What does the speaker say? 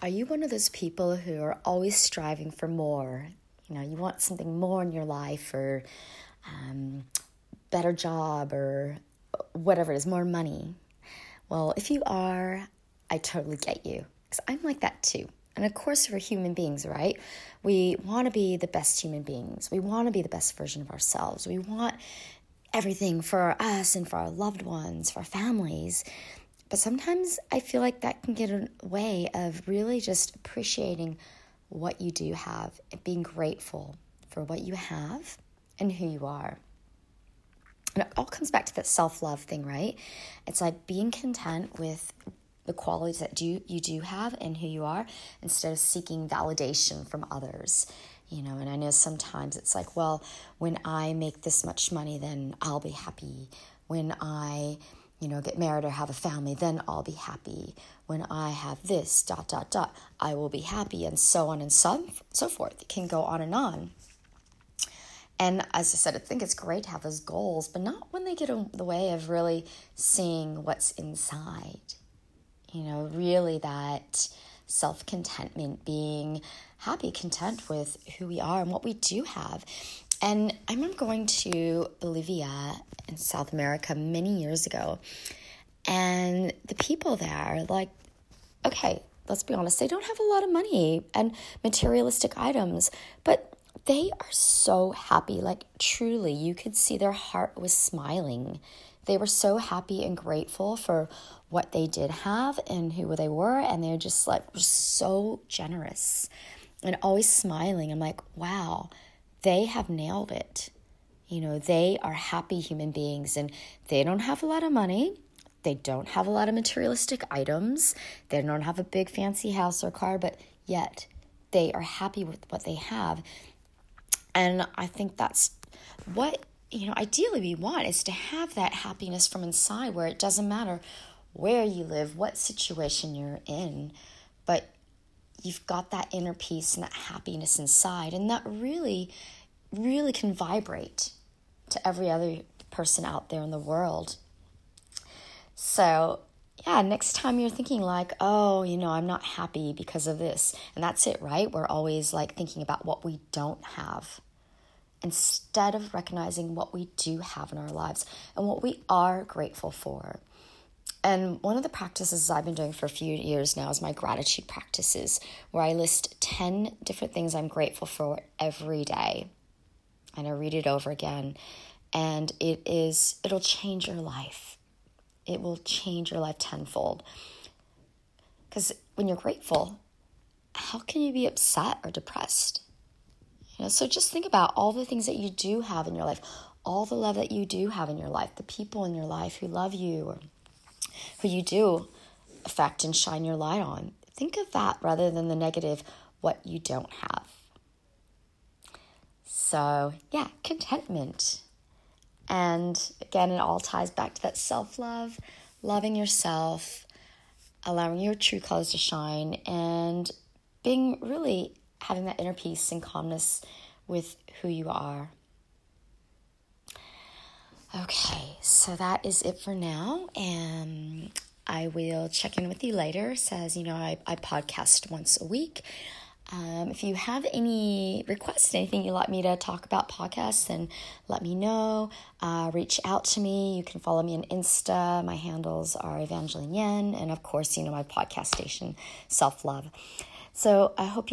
Are you one of those people who are always striving for more? You know, you want something more in your life or um, better job or whatever it is, more money. Well, if you are, I totally get you because I'm like that too. And of course, we're human beings, right? We want to be the best human beings. We want to be the best version of ourselves. We want everything for us and for our loved ones, for our families. But sometimes I feel like that can get in the way of really just appreciating what you do have and being grateful for what you have and who you are. And it all comes back to that self love thing, right? It's like being content with the qualities that do you do have and who you are instead of seeking validation from others you know and i know sometimes it's like well when i make this much money then i'll be happy when i you know get married or have a family then i'll be happy when i have this dot dot dot i will be happy and so on and so, so forth it can go on and on and as I said, I think it's great to have those goals, but not when they get in the way of really seeing what's inside. You know, really that self contentment, being happy, content with who we are and what we do have. And I remember going to Bolivia in South America many years ago, and the people there, like, okay, let's be honest, they don't have a lot of money and materialistic items, but they are so happy. Like, truly, you could see their heart was smiling. They were so happy and grateful for what they did have and who they were. And they're just like, so generous and always smiling. I'm like, wow, they have nailed it. You know, they are happy human beings and they don't have a lot of money. They don't have a lot of materialistic items. They don't have a big fancy house or car, but yet they are happy with what they have. And I think that's what, you know, ideally we want is to have that happiness from inside where it doesn't matter where you live, what situation you're in, but you've got that inner peace and that happiness inside. And that really, really can vibrate to every other person out there in the world. So, yeah, next time you're thinking, like, oh, you know, I'm not happy because of this. And that's it, right? We're always like thinking about what we don't have instead of recognizing what we do have in our lives and what we are grateful for. And one of the practices I've been doing for a few years now is my gratitude practices, where I list 10 different things I'm grateful for every day. And I read it over again. And it is, it'll change your life. It will change your life tenfold. Because when you're grateful, how can you be upset or depressed? You know, so just think about all the things that you do have in your life, all the love that you do have in your life, the people in your life who love you or who you do affect and shine your light on. Think of that rather than the negative, what you don't have. So, yeah, contentment. And again, it all ties back to that self love, loving yourself, allowing your true colors to shine, and being really having that inner peace and calmness with who you are. Okay, so that is it for now. And I will check in with you later. says, you know, I, I podcast once a week. Um, if you have any requests, anything you'd like me to talk about podcasts, then let me know. Uh, reach out to me. You can follow me on Insta. My handles are Evangeline Yen. And of course, you know, my podcast station, Self Love. So I hope you